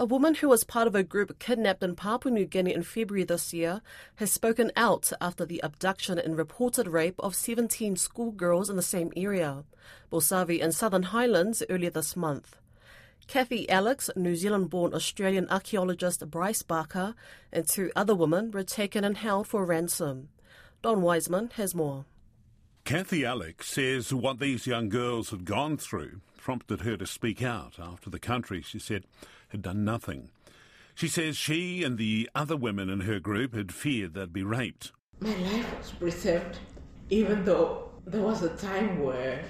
A woman who was part of a group kidnapped in Papua New Guinea in February this year has spoken out after the abduction and reported rape of 17 schoolgirls in the same area, Bosavi in Southern Highlands, earlier this month. Kathy Alex, New Zealand born Australian archaeologist Bryce Barker, and two other women were taken and held for ransom. Don Wiseman has more. Kathy Alex says what these young girls had gone through prompted her to speak out after the country, she said, had done nothing. She says she and the other women in her group had feared they'd be raped. My life was preserved, even though there was a time where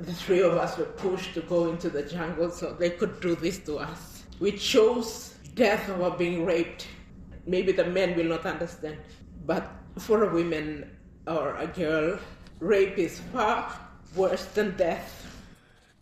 the three of us were pushed to go into the jungle so they could do this to us. We chose death over being raped. Maybe the men will not understand, but for a woman or a girl, rape is far worse than death.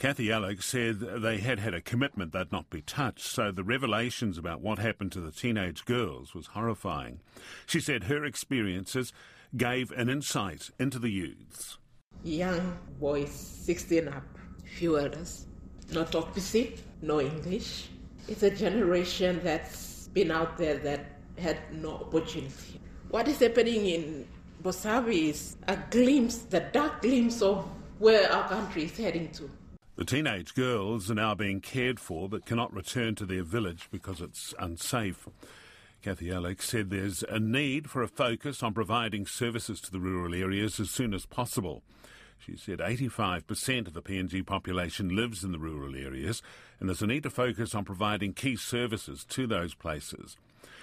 Kathy Alex said they had had a commitment they'd not be touched, so the revelations about what happened to the teenage girls was horrifying. She said her experiences gave an insight into the youths. Young boys, 16 up, few elders, no Tok Pisin, no English. It's a generation that's been out there that had no opportunity. What is happening in Bosavi is a glimpse, the dark glimpse of where our country is heading to. The teenage girls are now being cared for but cannot return to their village because it's unsafe. Kathy Alex said there's a need for a focus on providing services to the rural areas as soon as possible. She said 85% of the PNG population lives in the rural areas, and there's a need to focus on providing key services to those places.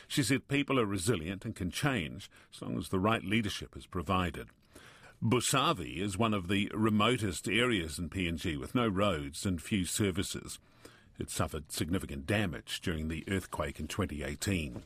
She said people are resilient and can change as long as the right leadership is provided. Bosavi is one of the remotest areas in PNG with no roads and few services. It suffered significant damage during the earthquake in 2018.